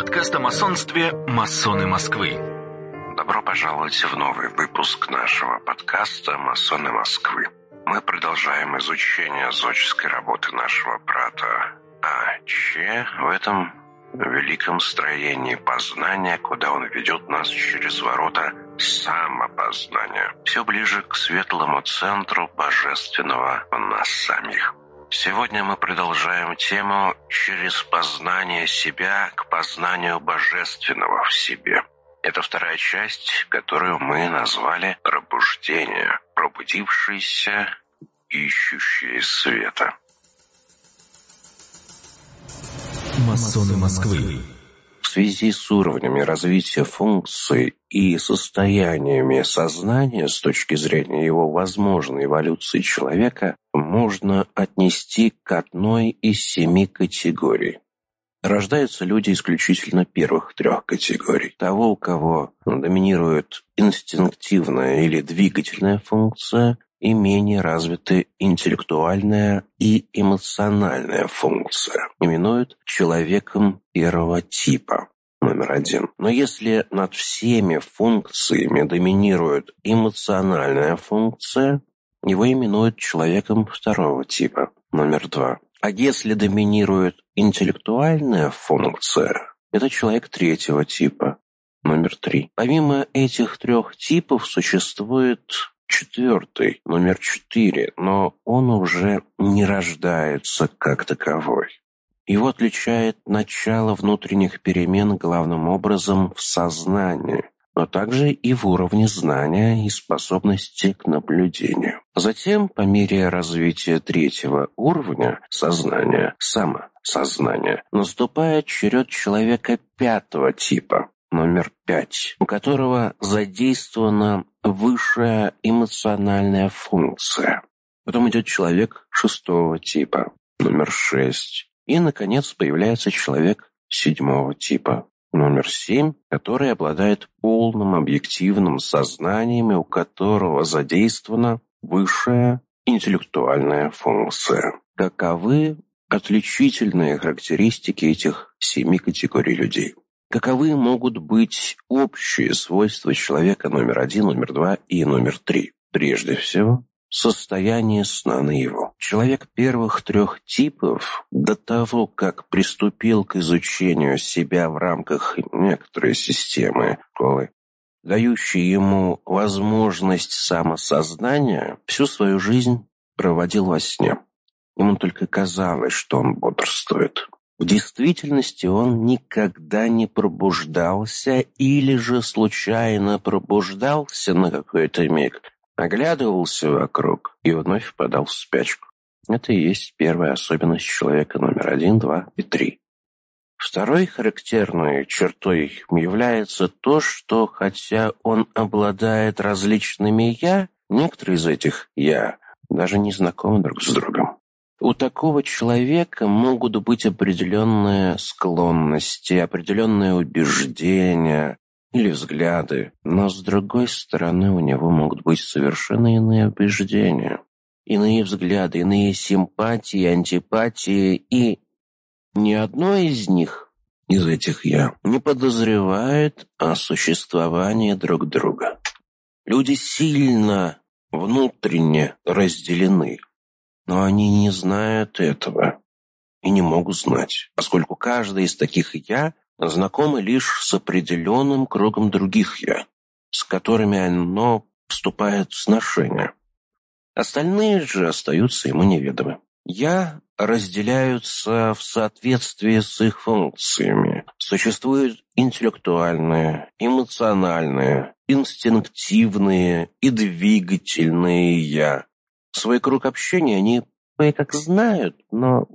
Подкаст о масонстве «Масоны Москвы». Добро пожаловать в новый выпуск нашего подкаста «Масоны Москвы». Мы продолжаем изучение зодческой работы нашего брата А. Че в этом великом строении познания, куда он ведет нас через ворота самопознания, все ближе к светлому центру божественного в нас самих. Сегодня мы продолжаем тему «Через познание себя к познанию божественного в себе». Это вторая часть, которую мы назвали «Пробуждение», пробудившийся, ищущие света. Масоны Москвы связи с уровнями развития функций и состояниями сознания с точки зрения его возможной эволюции человека можно отнести к одной из семи категорий. Рождаются люди исключительно первых трех категорий. Того, у кого доминирует инстинктивная или двигательная функция, и менее развиты интеллектуальная и эмоциональная функция. Именуют человеком первого типа. Номер один. Но если над всеми функциями доминирует эмоциональная функция, его именуют человеком второго типа. Номер два. А если доминирует интеллектуальная функция, это человек третьего типа. Номер три. Помимо этих трех типов существует четвертый, номер четыре, но он уже не рождается как таковой. Его отличает начало внутренних перемен главным образом в сознании, но также и в уровне знания и способности к наблюдению. Затем, по мере развития третьего уровня сознания, самосознания, наступает черед человека пятого типа, номер пять, у которого задействована высшая эмоциональная функция. Потом идет человек шестого типа, номер шесть. И, наконец, появляется человек седьмого типа, номер семь, который обладает полным объективным сознанием и у которого задействована высшая интеллектуальная функция. Каковы отличительные характеристики этих семи категорий людей? Каковы могут быть общие свойства человека номер один, номер два и номер три? Прежде всего, состояние сна на его. Человек первых трех типов до того, как приступил к изучению себя в рамках некоторой системы школы, дающей ему возможность самосознания, всю свою жизнь проводил во сне. Ему только казалось, что он бодрствует. В действительности он никогда не пробуждался или же случайно пробуждался на какой-то миг, оглядывался вокруг и вновь впадал в спячку. Это и есть первая особенность человека номер один, два и три. Второй характерной чертой является то, что хотя он обладает различными «я», некоторые из этих «я» даже не знакомы друг с другом. У такого человека могут быть определенные склонности, определенные убеждения или взгляды, но с другой стороны у него могут быть совершенно иные убеждения, иные взгляды, иные симпатии, антипатии, и ни одно из них, из этих «я», не подозревает о существовании друг друга. Люди сильно внутренне разделены – но они не знают этого и не могут знать, поскольку каждый из таких «я» знакомы лишь с определенным кругом других «я», с которыми оно вступает в сношение. Остальные же остаются ему неведомы. «Я» разделяются в соответствии с их функциями. Существуют интеллектуальные, эмоциональные, инстинктивные и двигательные «я», Свой круг общения они кое-как знают, но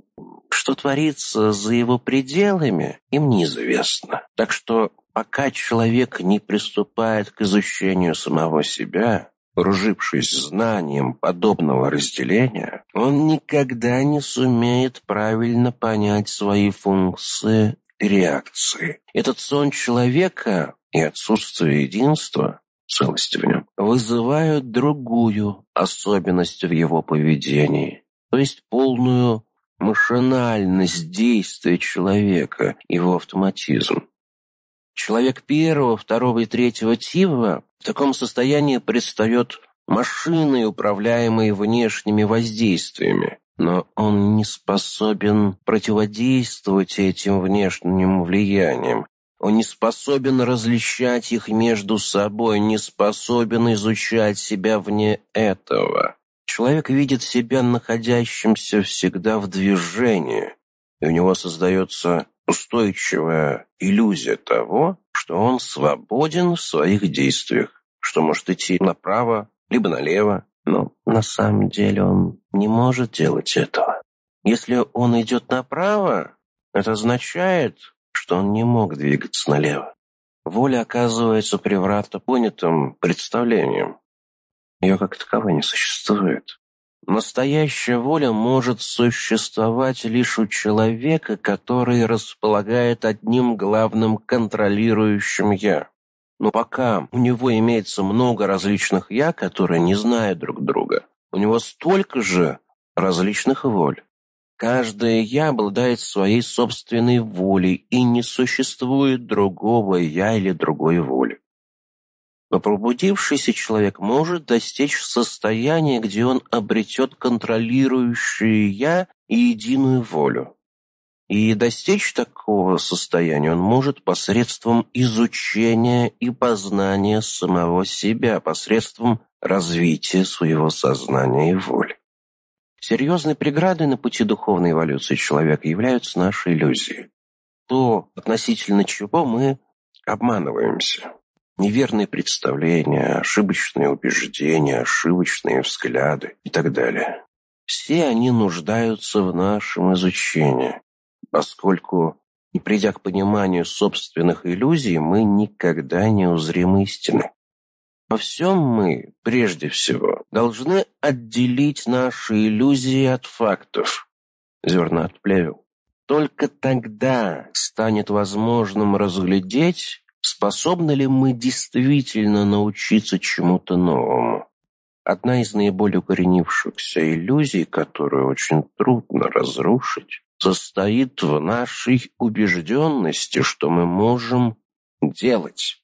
что творится за его пределами, им неизвестно. Так что пока человек не приступает к изучению самого себя, вооружившись знанием подобного разделения, он никогда не сумеет правильно понять свои функции и реакции. Этот сон человека и отсутствие единства целости в нем, вызывают другую особенность в его поведении, то есть полную машинальность действия человека, его автоматизм. Человек первого, второго и третьего типа в таком состоянии предстает машиной, управляемой внешними воздействиями, но он не способен противодействовать этим внешним влияниям. Он не способен различать их между собой, не способен изучать себя вне этого. Человек видит себя находящимся всегда в движении, и у него создается устойчивая иллюзия того, что он свободен в своих действиях, что может идти направо, либо налево, но на самом деле он не может делать этого. Если он идет направо, это означает, что он не мог двигаться налево. Воля оказывается превратно понятым представлением. Ее как таковой не существует. Настоящая воля может существовать лишь у человека, который располагает одним главным контролирующим «я». Но пока у него имеется много различных «я», которые не знают друг друга, у него столько же различных воль. Каждое «я» обладает своей собственной волей, и не существует другого «я» или другой воли. Но пробудившийся человек может достичь состояния, где он обретет контролирующее «я» и единую волю. И достичь такого состояния он может посредством изучения и познания самого себя, посредством развития своего сознания и воли. Серьезной преградой на пути духовной эволюции человека являются наши иллюзии. То, относительно чего мы обманываемся. Неверные представления, ошибочные убеждения, ошибочные взгляды и так далее. Все они нуждаются в нашем изучении поскольку, не придя к пониманию собственных иллюзий, мы никогда не узрим истины. Во всем мы, прежде всего, должны отделить наши иллюзии от фактов. Зернат плевел. Только тогда станет возможным разглядеть, способны ли мы действительно научиться чему-то новому. Одна из наиболее укоренившихся иллюзий, которую очень трудно разрушить, состоит в нашей убежденности, что мы можем делать.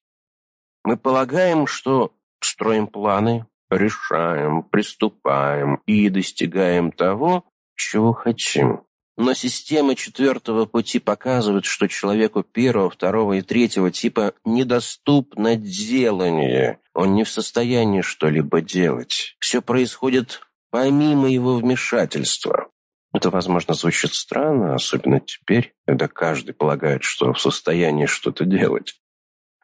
Мы полагаем, что строим планы, решаем, приступаем и достигаем того, чего хотим. Но система четвертого пути показывает, что человеку первого, второго и третьего типа недоступно делание. Он не в состоянии что-либо делать. Все происходит помимо его вмешательства. Это, возможно, звучит странно, особенно теперь, когда каждый полагает, что в состоянии что-то делать.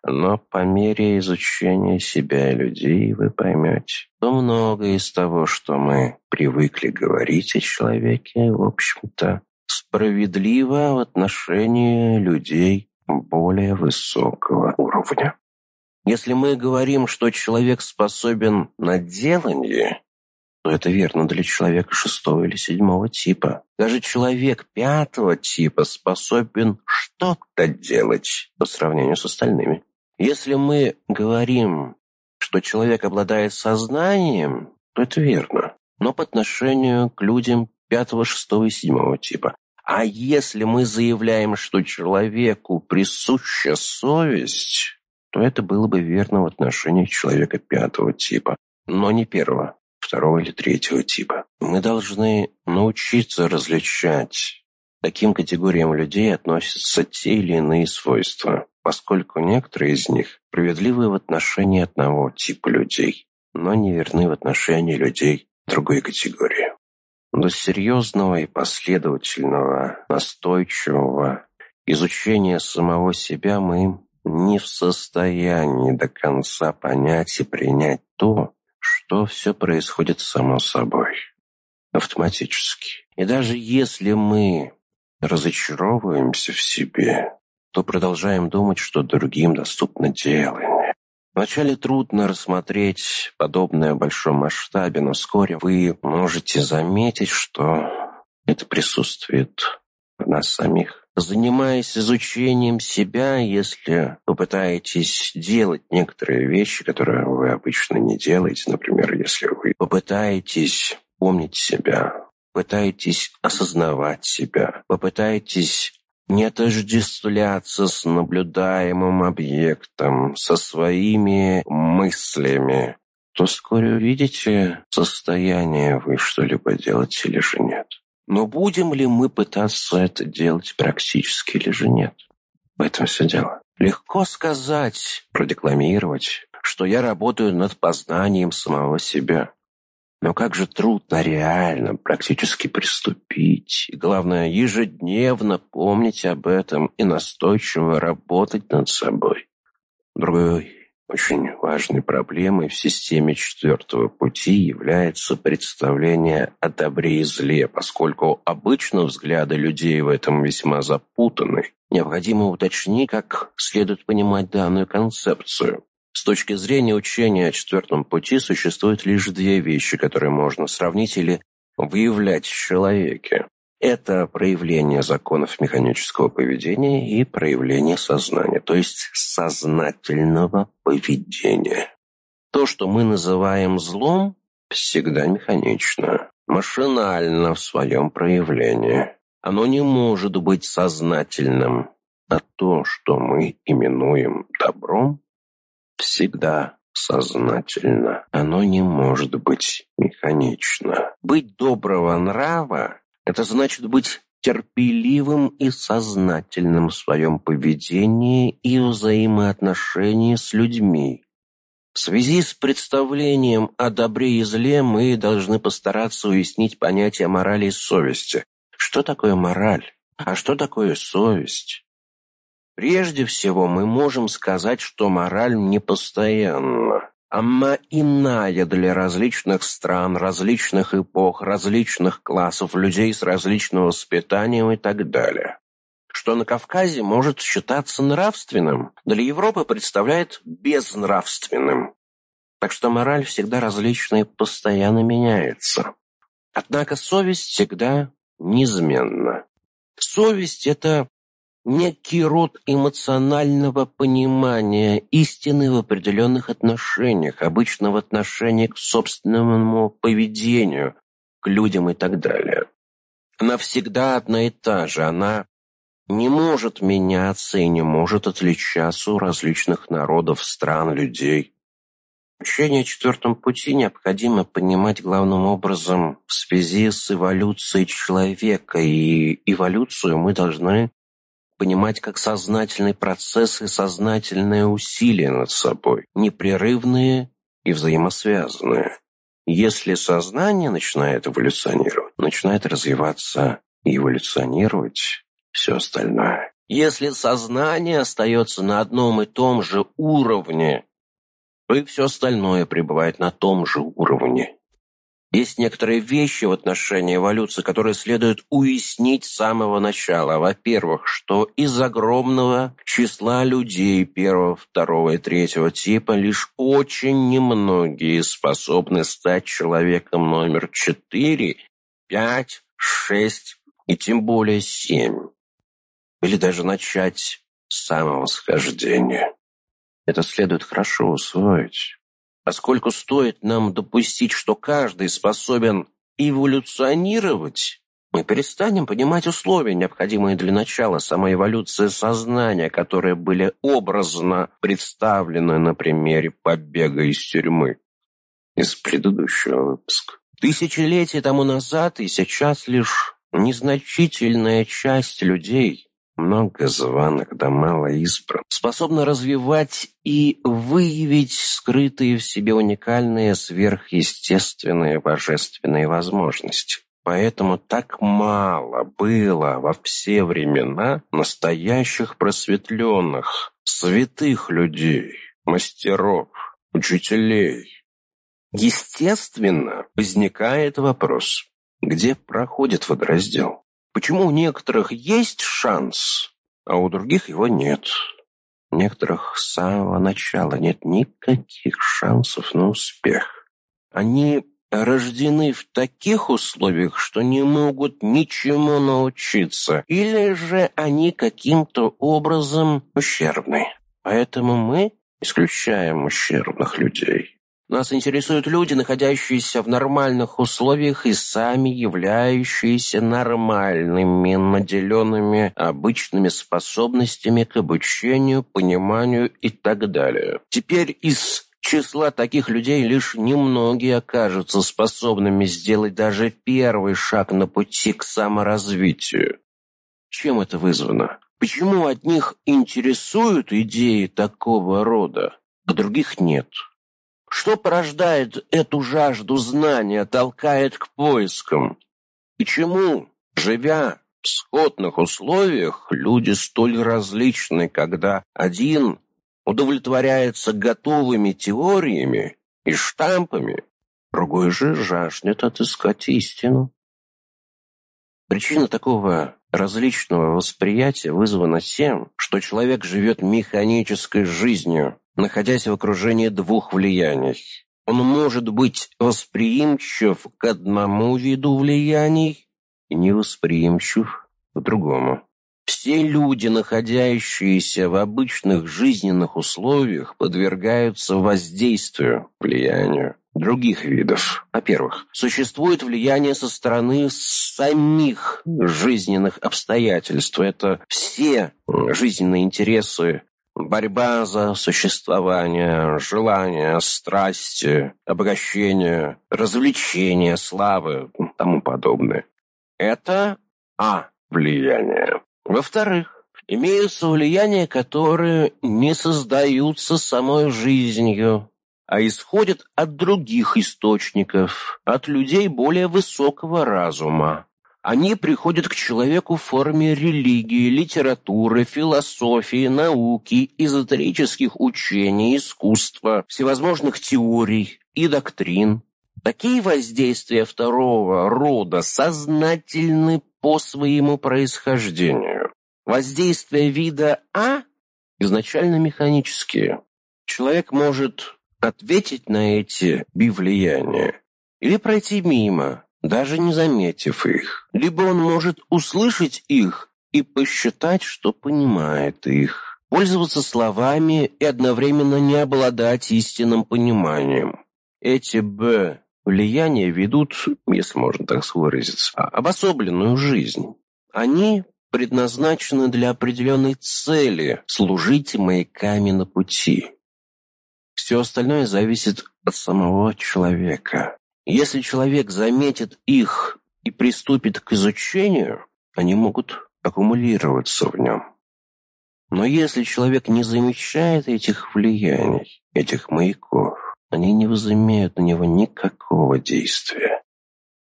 Но по мере изучения себя и людей вы поймете, что многое из того, что мы привыкли говорить о человеке, в общем-то, справедливо в отношении людей более высокого уровня. Если мы говорим, что человек способен на делание, то это верно для человека шестого или седьмого типа. Даже человек пятого типа способен что-то делать по сравнению с остальными. Если мы говорим, что человек обладает сознанием, то это верно, но по отношению к людям пятого, шестого и седьмого типа. А если мы заявляем, что человеку присуща совесть, то это было бы верно в отношении человека пятого типа, но не первого второго или третьего типа. Мы должны научиться различать, каким категориям людей относятся те или иные свойства, поскольку некоторые из них справедливы в отношении одного типа людей, но не верны в отношении людей другой категории. До серьезного и последовательного, настойчивого изучения самого себя мы не в состоянии до конца понять и принять то, что все происходит само собой, автоматически. И даже если мы разочаровываемся в себе, то продолжаем думать, что другим доступно делание. Вначале трудно рассмотреть подобное в большом масштабе, но вскоре вы можете заметить, что это присутствует в нас самих. Занимаясь изучением себя, если попытаетесь делать некоторые вещи, которые вы обычно не делаете, например, если вы попытаетесь помнить себя, пытаетесь осознавать себя, попытаетесь не отождествляться с наблюдаемым объектом, со своими мыслями, то вскоре увидите, состояние вы что-либо делать или же нет. Но будем ли мы пытаться это делать практически или же нет? В этом все дело. Легко сказать, продекламировать, что я работаю над познанием самого себя. Но как же трудно реально, практически приступить. И главное, ежедневно помнить об этом и настойчиво работать над собой. Другой очень важной проблемой в системе четвертого пути является представление о добре и зле, поскольку обычно взгляды людей в этом весьма запутаны. Необходимо уточнить, как следует понимать данную концепцию. С точки зрения учения о четвертом пути существуют лишь две вещи, которые можно сравнить или выявлять в человеке. Это проявление законов механического поведения и проявление сознания, то есть сознательного поведения. То, что мы называем злом, всегда механично, машинально в своем проявлении. Оно не может быть сознательным, а то, что мы именуем добром, всегда сознательно. Оно не может быть механично. Быть доброго нрава – это значит быть терпеливым и сознательным в своем поведении и взаимоотношении с людьми. В связи с представлением о добре и зле мы должны постараться уяснить понятие морали и совести. Что такое мораль? А что такое совесть? Прежде всего, мы можем сказать, что мораль непостоянна. Она иная для различных стран, различных эпох, различных классов людей с различным воспитанием и так далее. Что на Кавказе может считаться нравственным, для Европы представляет безнравственным. Так что мораль всегда различна и постоянно меняется. Однако совесть всегда неизменна. Совесть – это некий род эмоционального понимания истины в определенных отношениях, обычно в отношении к собственному поведению, к людям и так далее. Она всегда одна и та же, она не может меняться и не может отличаться у различных народов, стран, людей. Учение о четвертом пути необходимо понимать главным образом в связи с эволюцией человека, и эволюцию мы должны понимать как сознательный процесс и сознательное усилие над собой, непрерывные и взаимосвязанные. Если сознание начинает эволюционировать, начинает развиваться и эволюционировать все остальное. Если сознание остается на одном и том же уровне, то и все остальное пребывает на том же уровне. Есть некоторые вещи в отношении эволюции, которые следует уяснить с самого начала. Во-первых, что из огромного числа людей первого, второго и третьего типа лишь очень немногие способны стать человеком номер четыре, пять, шесть и тем более семь. Или даже начать с самого схождения. Это следует хорошо усвоить. Поскольку стоит нам допустить, что каждый способен эволюционировать, мы перестанем понимать условия, необходимые для начала самой эволюции сознания, которые были образно представлены на примере побега из тюрьмы из предыдущего выпуска. Тысячелетия тому назад и сейчас лишь незначительная часть людей много званых да мало избран, способна развивать и выявить скрытые в себе уникальные сверхъестественные божественные возможности. Поэтому так мало было во все времена настоящих просветленных, святых людей, мастеров, учителей. Естественно, возникает вопрос, где проходит водораздел? Почему у некоторых есть шанс, а у других его нет? У некоторых с самого начала нет никаких шансов на успех. Они рождены в таких условиях, что не могут ничему научиться, или же они каким-то образом ущербны. Поэтому мы исключаем ущербных людей. Нас интересуют люди, находящиеся в нормальных условиях и сами являющиеся нормальными, наделенными обычными способностями к обучению, пониманию и так далее. Теперь из числа таких людей лишь немногие окажутся способными сделать даже первый шаг на пути к саморазвитию. Чем это вызвано? Почему одних интересуют идеи такого рода, а других нет? Что порождает эту жажду знания, толкает к поискам? Почему, живя в сходных условиях, люди столь различны, когда один удовлетворяется готовыми теориями и штампами, другой же жаждет отыскать истину? Причина такого различного восприятия вызвана тем, что человек живет механической жизнью, находясь в окружении двух влияний. Он может быть восприимчив к одному виду влияний и невосприимчив к другому. Все люди, находящиеся в обычных жизненных условиях, подвергаются воздействию, влиянию других видов. Во-первых, существует влияние со стороны самих жизненных обстоятельств. Это все жизненные интересы, борьба за существование, желание, страсти, обогащение, развлечение, славы и тому подобное. Это А. Влияние. Во-вторых, имеются влияния, которые не создаются самой жизнью, а исходят от других источников, от людей более высокого разума. Они приходят к человеку в форме религии, литературы, философии, науки, эзотерических учений, искусства, всевозможных теорий и доктрин. Такие воздействия второго рода сознательны по своему происхождению. Воздействия вида А изначально механические. Человек может ответить на эти бивлияния или пройти мимо, даже не заметив их. Либо он может услышать их и посчитать, что понимает их, пользоваться словами и одновременно не обладать истинным пониманием. Эти «б» влияния ведут, если можно так выразиться, обособленную жизнь. Они предназначены для определенной цели служить маяками на пути. Все остальное зависит от самого человека. Если человек заметит их и приступит к изучению, они могут аккумулироваться в нем. Но если человек не замечает этих влияний, этих маяков, они не возымеют на него никакого действия.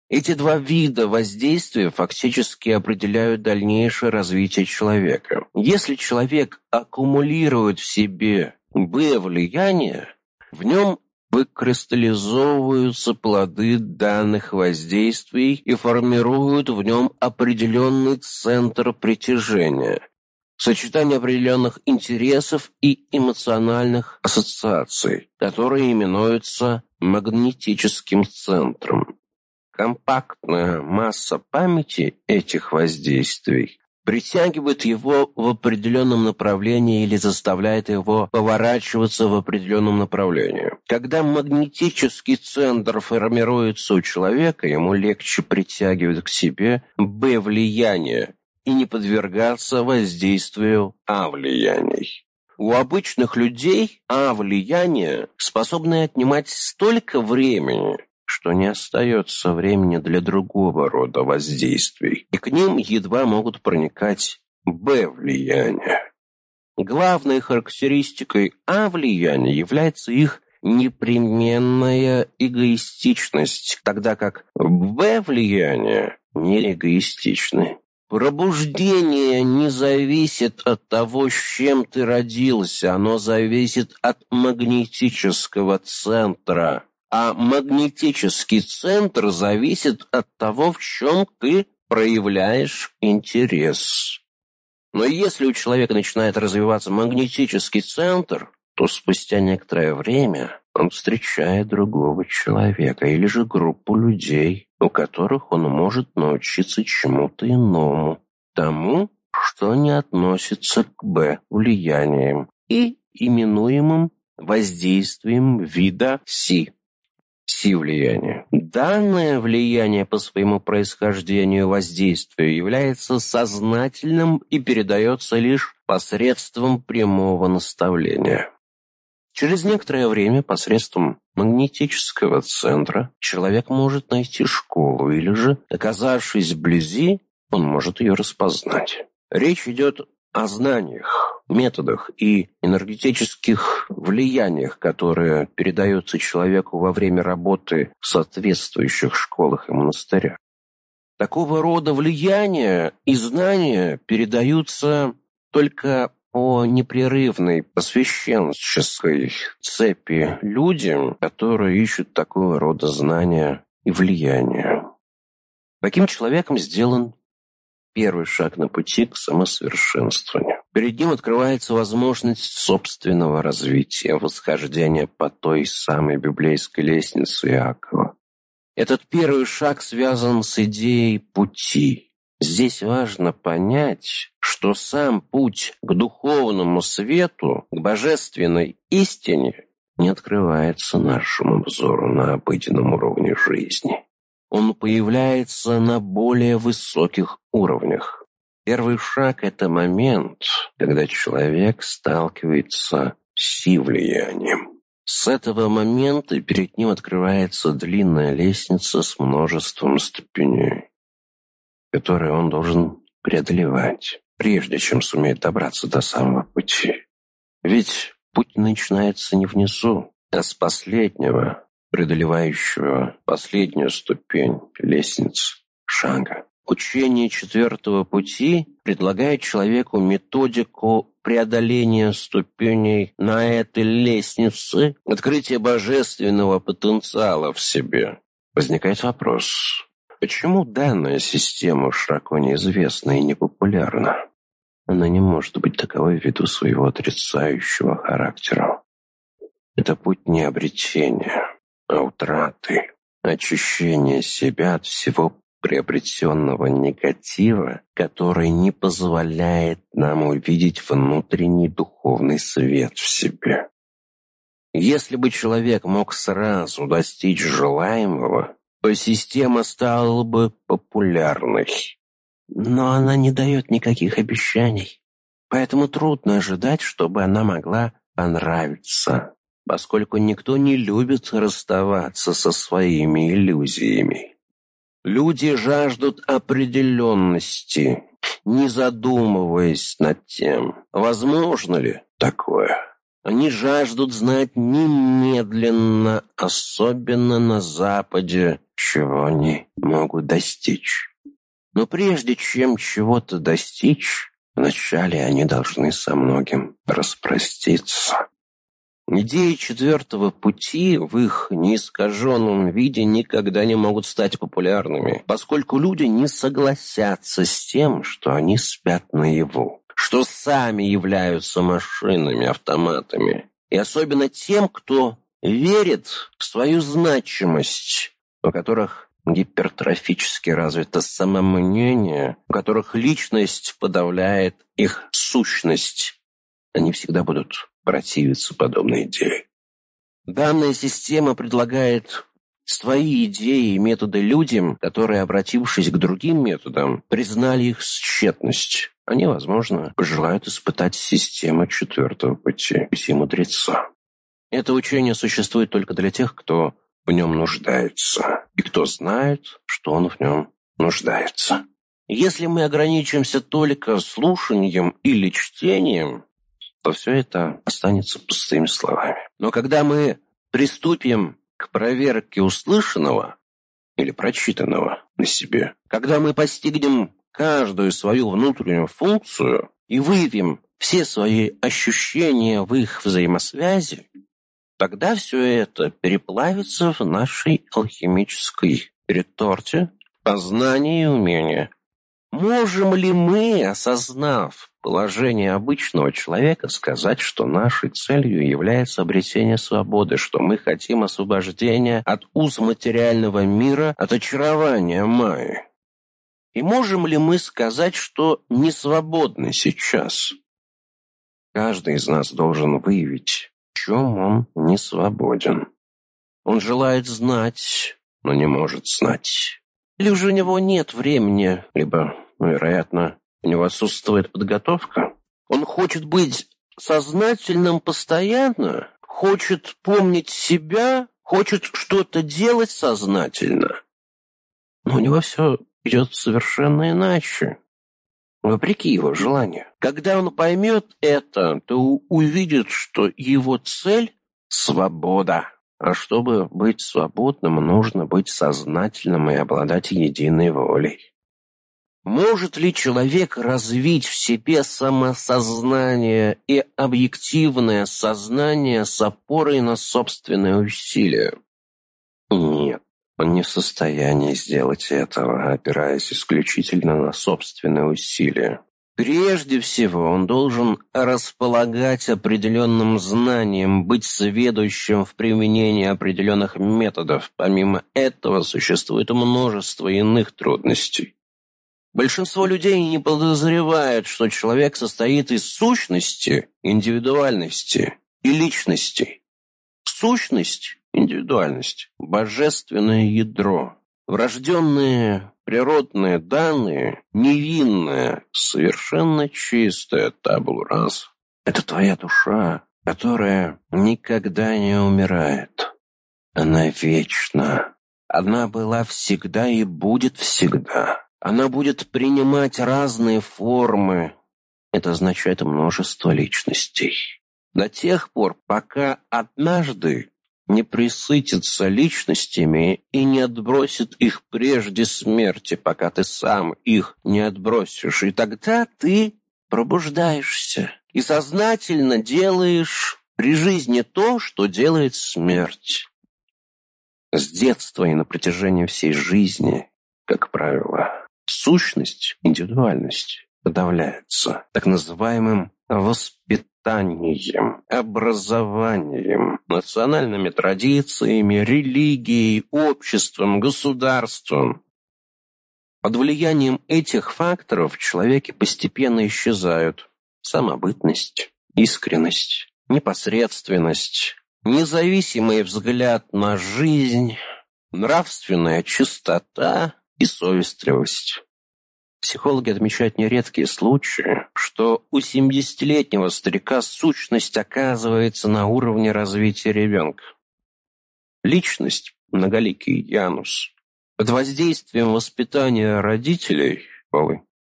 Эти два вида воздействия фактически определяют дальнейшее развитие человека. Если человек аккумулирует в себе Б-влияние, в нем выкристаллизовываются плоды данных воздействий и формируют в нем определенный центр притяжения, сочетание определенных интересов и эмоциональных ассоциаций, которые именуются магнетическим центром. Компактная масса памяти этих воздействий притягивает его в определенном направлении или заставляет его поворачиваться в определенном направлении. Когда магнетический центр формируется у человека, ему легче притягивать к себе Б-влияние и не подвергаться воздействию А-влияний. У обычных людей А-влияние способны отнимать столько времени, что не остается времени для другого рода воздействий, и к ним едва могут проникать Б-влияния. Главной характеристикой А-влияния является их непременная эгоистичность, тогда как Б-влияние не эгоистичны. Пробуждение не зависит от того, с чем ты родился, оно зависит от магнетического центра а магнетический центр зависит от того, в чем ты проявляешь интерес. Но если у человека начинает развиваться магнетический центр, то спустя некоторое время он встречает другого человека или же группу людей, у которых он может научиться чему-то иному, тому, что не относится к Б влияниям и именуемым воздействием вида Си. Си-влияние. Данное влияние по своему происхождению воздействию является сознательным и передается лишь посредством прямого наставления. Через некоторое время посредством магнетического центра человек может найти школу или же, оказавшись вблизи, он может ее распознать. Речь идет о знаниях, методах и энергетических влияниях, которые передаются человеку во время работы в соответствующих школах и монастырях. Такого рода влияния и знания передаются только по непрерывной посвященческой цепи людям, которые ищут такого рода знания и влияния. Таким человеком сделан первый шаг на пути к самосовершенствованию. Перед ним открывается возможность собственного развития, восхождения по той самой библейской лестнице Иакова. Этот первый шаг связан с идеей пути. Здесь важно понять, что сам путь к духовному свету, к божественной истине не открывается нашему взору на обыденном уровне жизни он появляется на более высоких уровнях. Первый шаг – это момент, когда человек сталкивается с влиянием. С этого момента перед ним открывается длинная лестница с множеством ступеней, которые он должен преодолевать, прежде чем сумеет добраться до самого пути. Ведь путь начинается не внизу, а с последнего, преодолевающего последнюю ступень лестницы шага. Учение четвертого пути предлагает человеку методику преодоления ступеней на этой лестнице, открытия божественного потенциала в себе. Возникает вопрос, почему данная система широко неизвестна и непопулярна? Она не может быть таковой ввиду своего отрицающего характера. Это путь не обретения, а утраты, очищение себя от всего приобретенного негатива, который не позволяет нам увидеть внутренний духовный свет в себе. Если бы человек мог сразу достичь желаемого, то система стала бы популярной. Но она не дает никаких обещаний, поэтому трудно ожидать, чтобы она могла понравиться поскольку никто не любит расставаться со своими иллюзиями. Люди жаждут определенности, не задумываясь над тем, возможно ли такое. Они жаждут знать немедленно, особенно на Западе, чего они могут достичь. Но прежде чем чего-то достичь, вначале они должны со многим распроститься. Идеи четвертого пути в их неискаженном виде никогда не могут стать популярными, поскольку люди не согласятся с тем, что они спят наяву, что сами являются машинами, автоматами. И особенно тем, кто верит в свою значимость, у которых гипертрофически развито самомнение, у которых личность подавляет их сущность. Они всегда будут противиться подобной идее. Данная система предлагает свои идеи и методы людям, которые, обратившись к другим методам, признали их тщетность. Они, возможно, пожелают испытать систему четвертого пути, пути мудреца. Это учение существует только для тех, кто в нем нуждается, и кто знает, что он в нем нуждается. Если мы ограничимся только слушанием или чтением, то все это останется пустыми словами. Но когда мы приступим к проверке услышанного или прочитанного на себе, когда мы постигнем каждую свою внутреннюю функцию и выявим все свои ощущения в их взаимосвязи, тогда все это переплавится в нашей алхимической реторте познания и умения. Можем ли мы, осознав положение обычного человека сказать, что нашей целью является обретение свободы, что мы хотим освобождения от уз материального мира, от очарования Майи. И можем ли мы сказать, что не свободны сейчас? Каждый из нас должен выявить, в чем он не свободен. Он желает знать, но не может знать. Или же у него нет времени, либо, вероятно, у него отсутствует подготовка. Он хочет быть сознательным постоянно, хочет помнить себя, хочет что-то делать сознательно. Но у него все идет совершенно иначе, вопреки его желанию. Когда он поймет это, то увидит, что его цель — свобода. А чтобы быть свободным, нужно быть сознательным и обладать единой волей. Может ли человек развить в себе самосознание и объективное сознание с опорой на собственные усилия? Нет, он не в состоянии сделать этого, опираясь исключительно на собственные усилия. Прежде всего, он должен располагать определенным знанием, быть сведущим в применении определенных методов. Помимо этого, существует множество иных трудностей. Большинство людей не подозревают, что человек состоит из сущности, индивидуальности и личности. Сущность, индивидуальность, божественное ядро, врожденные природные данные, невинная, совершенно чистая табул раз. Это твоя душа, которая никогда не умирает. Она вечна. Она была всегда и будет всегда. Она будет принимать разные формы. Это означает множество личностей. До тех пор, пока однажды не присытится личностями и не отбросит их прежде смерти, пока ты сам их не отбросишь. И тогда ты пробуждаешься и сознательно делаешь при жизни то, что делает смерть. С детства и на протяжении всей жизни, как правило, Сущность, индивидуальность подавляется так называемым воспитанием, образованием, национальными традициями, религией, обществом, государством. Под влиянием этих факторов в человеке постепенно исчезают самобытность, искренность, непосредственность, независимый взгляд на жизнь, нравственная чистота и совестливость. Психологи отмечают нередкие случаи, что у 70-летнего старика сущность оказывается на уровне развития ребенка. Личность, многоликий Янус, под воздействием воспитания родителей,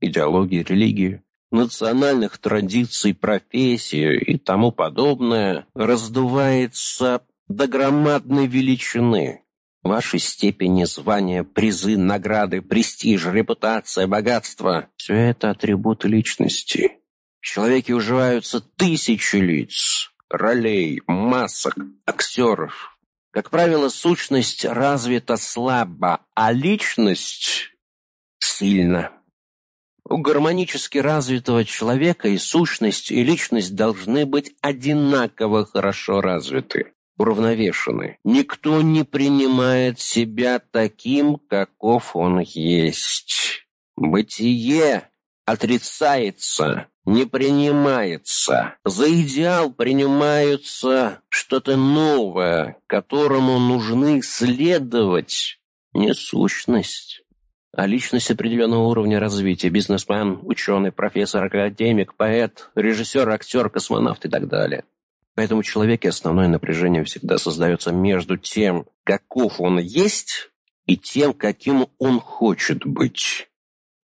идеологии, религии, национальных традиций, профессии и тому подобное, раздувается до громадной величины, Ваши степени, звания, призы, награды, престиж, репутация, богатство – все это атрибуты личности. В человеке уживаются тысячи лиц, ролей, масок, актеров. Как правило, сущность развита слабо, а личность – сильно. У гармонически развитого человека и сущность, и личность должны быть одинаково хорошо развиты уравновешены. Никто не принимает себя таким, каков он есть. Бытие отрицается, не принимается. За идеал принимается что-то новое, которому нужны следовать, не сущность, а личность определенного уровня развития. Бизнесмен, ученый, профессор, академик, поэт, режиссер, актер, космонавт и так далее. Поэтому человеке основное напряжение всегда создается между тем, каков он есть, и тем, каким он хочет быть.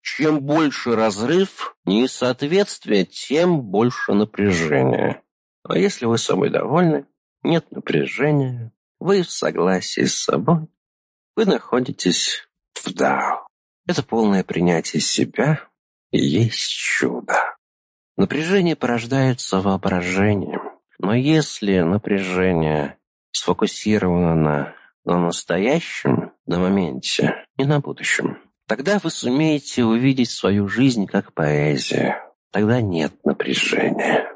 Чем больше разрыв, несоответствие, тем больше напряжения. А если вы собой довольны, нет напряжения, вы в согласии с собой, вы находитесь в Дао. Это полное принятие себя есть чудо. Напряжение порождается воображением. Но если напряжение сфокусировано на, на настоящем, на моменте, не на будущем, тогда вы сумеете увидеть свою жизнь как поэзию. Тогда нет напряжения.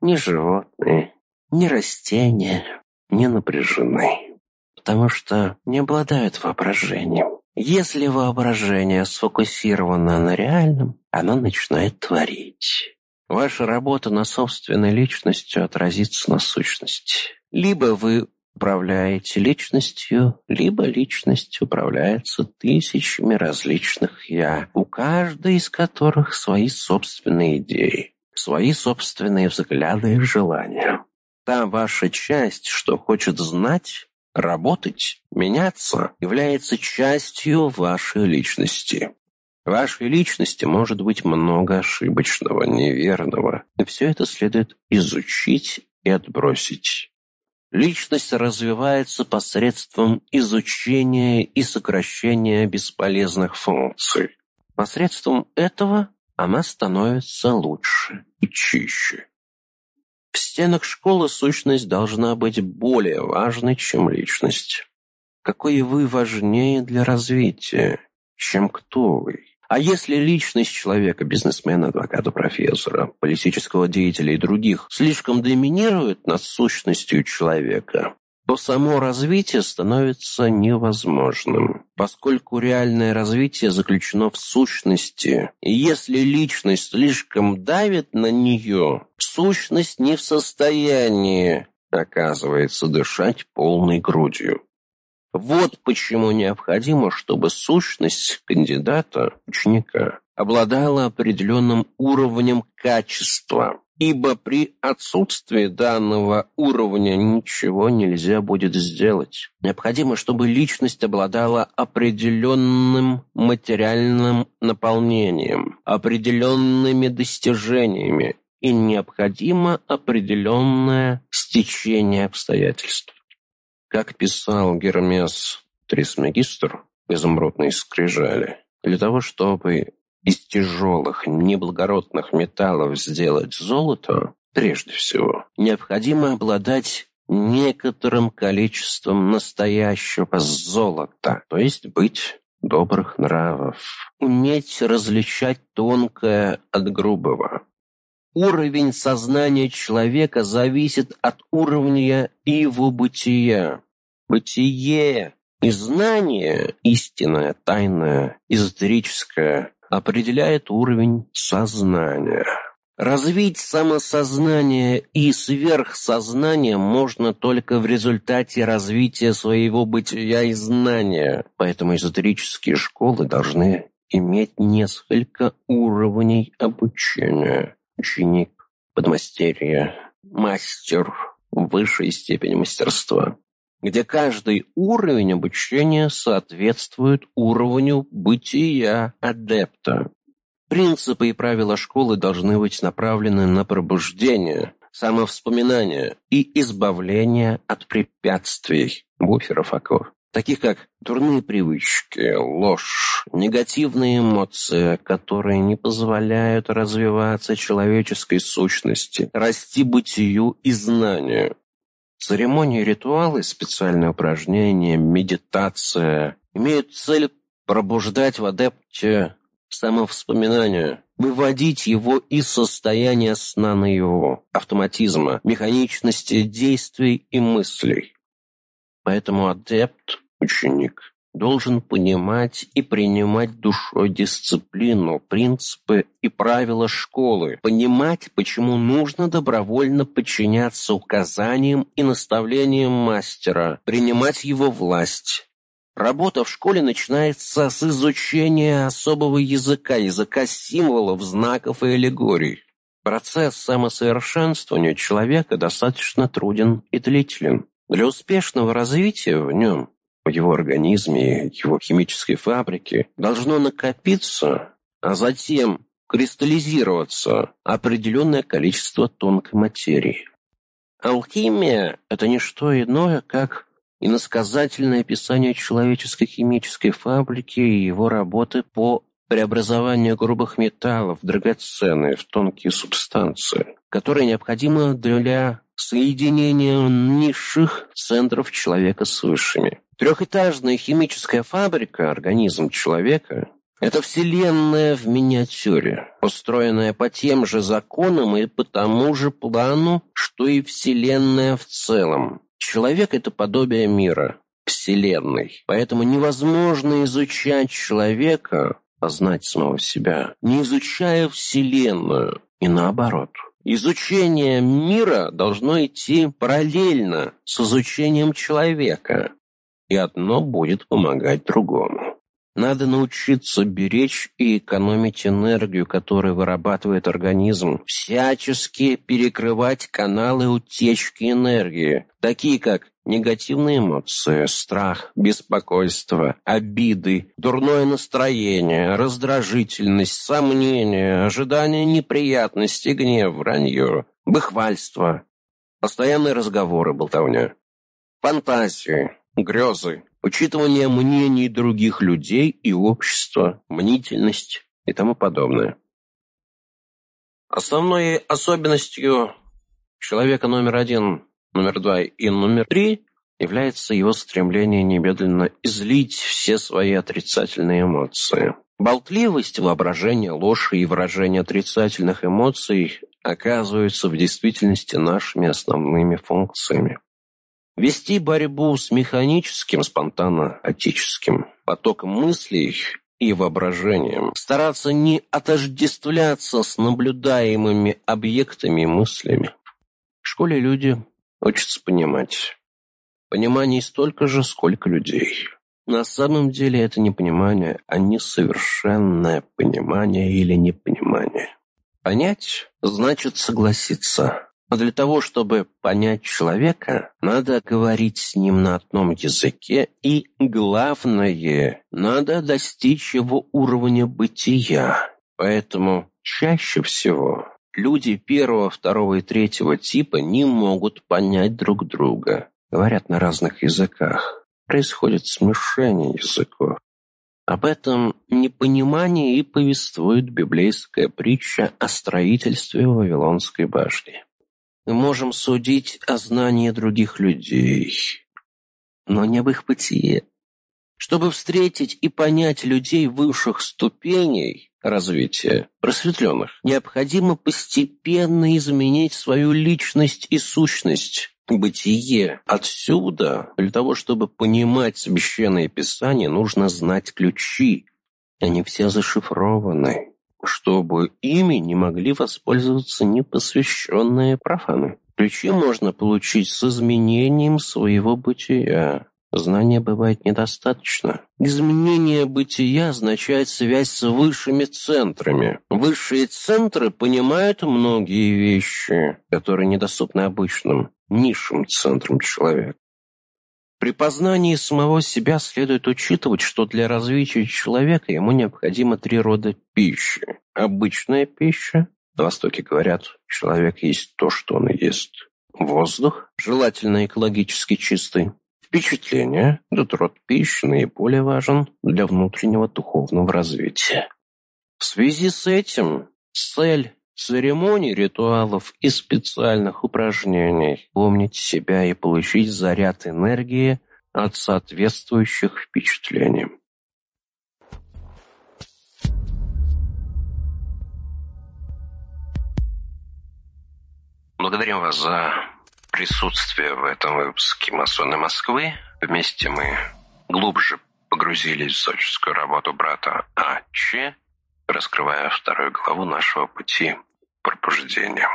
Ни животные, ни растения не напряжены, потому что не обладают воображением. Если воображение сфокусировано на реальном, оно начинает творить. Ваша работа над собственной личностью отразится на сущности. Либо вы управляете личностью, либо личность управляется тысячами различных «я», у каждой из которых свои собственные идеи, свои собственные взгляды и желания. Та ваша часть, что хочет знать, работать, меняться, является частью вашей личности. Вашей личности может быть много ошибочного, неверного, и все это следует изучить и отбросить. Личность развивается посредством изучения и сокращения бесполезных функций. Посредством этого она становится лучше и чище. В стенах школы сущность должна быть более важной, чем личность. Какой вы важнее для развития, чем кто вы? А если личность человека, бизнесмена, адвоката, профессора, политического деятеля и других слишком доминирует над сущностью человека, то само развитие становится невозможным, поскольку реальное развитие заключено в сущности. И если личность слишком давит на нее, сущность не в состоянии, оказывается, дышать полной грудью. Вот почему необходимо, чтобы сущность кандидата, ученика, обладала определенным уровнем качества, ибо при отсутствии данного уровня ничего нельзя будет сделать. Необходимо, чтобы личность обладала определенным материальным наполнением, определенными достижениями, и необходимо определенное стечение обстоятельств. Как писал Гермес Трисмегистр в изумрудной скрижали, для того, чтобы из тяжелых, неблагородных металлов сделать золото, прежде всего, необходимо обладать некоторым количеством настоящего золота, то есть быть добрых нравов, уметь различать тонкое от грубого. Уровень сознания человека зависит от уровня его бытия. Бытие и знание, истинное, тайное, эзотерическое, определяет уровень сознания. Развить самосознание и сверхсознание можно только в результате развития своего бытия и знания. Поэтому эзотерические школы должны иметь несколько уровней обучения ученик, подмастерье, мастер высшей степени мастерства, где каждый уровень обучения соответствует уровню бытия адепта. Принципы и правила школы должны быть направлены на пробуждение, самовспоминание и избавление от препятствий. Буферов оков таких как дурные привычки, ложь, негативные эмоции, которые не позволяют развиваться человеческой сущности, расти бытию и знанию. Церемонии, ритуалы, специальные упражнения, медитация имеют цель пробуждать в адепте самовспоминание, выводить его из состояния сна на его, автоматизма, механичности действий и мыслей. Поэтому адепт Ученик должен понимать и принимать душой дисциплину, принципы и правила школы, понимать, почему нужно добровольно подчиняться указаниям и наставлениям мастера, принимать его власть. Работа в школе начинается с изучения особого языка, языка символов, знаков и аллегорий. Процесс самосовершенствования человека достаточно труден и длителен. Для успешного развития в нем в его организме, его химической фабрике, должно накопиться, а затем кристаллизироваться определенное количество тонкой материи. Алхимия – это не что иное, как иносказательное описание человеческой химической фабрики и его работы по преобразованию грубых металлов, драгоценные в тонкие субстанции, которые необходимы для соединения низших центров человека с высшими. Трехэтажная химическая фабрика, организм человека, это вселенная в миниатюре, устроенная по тем же законам и по тому же плану, что и вселенная в целом. Человек — это подобие мира, вселенной. Поэтому невозможно изучать человека, познать самого себя, не изучая вселенную, и наоборот. Изучение мира должно идти параллельно с изучением человека, и одно будет помогать другому. Надо научиться беречь и экономить энергию, которую вырабатывает организм, всячески перекрывать каналы утечки энергии, такие как негативные эмоции, страх, беспокойство, обиды, дурное настроение, раздражительность, сомнения, ожидание неприятностей, гнев, вранье, бахвальство, постоянные разговоры, болтовня, фантазии, грезы, учитывание мнений других людей и общества, мнительность и тому подобное. Основной особенностью человека номер один, номер два и номер три является его стремление немедленно излить все свои отрицательные эмоции. Болтливость, воображение, ложь и выражение отрицательных эмоций оказываются в действительности нашими основными функциями. Вести борьбу с механическим, спонтанно-отеческим потоком мыслей и воображением, стараться не отождествляться с наблюдаемыми объектами и мыслями. В школе люди учатся понимать. Пониманий столько же, сколько людей. На самом деле это не понимание, а несовершенное понимание или непонимание. Понять значит согласиться. Но для того, чтобы понять человека, надо говорить с ним на одном языке, и, главное, надо достичь его уровня бытия. Поэтому чаще всего люди первого, второго и третьего типа не могут понять друг друга. Говорят на разных языках. Происходит смешение языков. Об этом непонимании и повествует библейская притча о строительстве Вавилонской башни. Мы можем судить о знании других людей, но не об их бытие. Чтобы встретить и понять людей высших ступеней развития, просветленных, необходимо постепенно изменить свою личность и сущность, бытие. Отсюда, для того, чтобы понимать священное писание, нужно знать ключи. Они все зашифрованы чтобы ими не могли воспользоваться непосвященные профаны. Ключи можно получить с изменением своего бытия. Знания бывает недостаточно. Изменение бытия означает связь с высшими центрами. Высшие центры понимают многие вещи, которые недоступны обычным, низшим центрам человека. При познании самого себя следует учитывать, что для развития человека ему необходимо три рода пищи. Обычная пища. На Востоке говорят, человек есть то, что он ест. Воздух, желательно экологически чистый. Впечатление. Этот род пищи наиболее важен для внутреннего духовного развития. В связи с этим цель церемоний, ритуалов и специальных упражнений. Помнить себя и получить заряд энергии от соответствующих впечатлений. Благодарим вас за присутствие в этом выпуске «Масоны Москвы». Вместе мы глубже погрузились в сочинскую работу брата А.Ч., раскрывая вторую главу нашего пути пробуждения.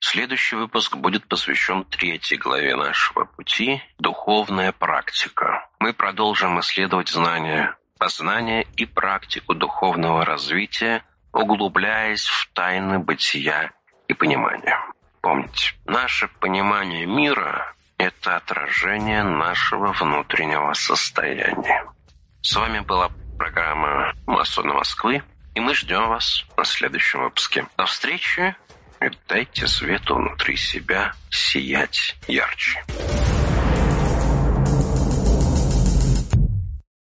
Следующий выпуск будет посвящен третьей главе нашего пути «Духовная практика». Мы продолжим исследовать знания, познание и практику духовного развития, углубляясь в тайны бытия и понимания. Помните, наше понимание мира – это отражение нашего внутреннего состояния. С вами была программа «Масоны Москвы». И мы ждем вас на следующем выпуске. До встречи и дайте свету внутри себя сиять ярче.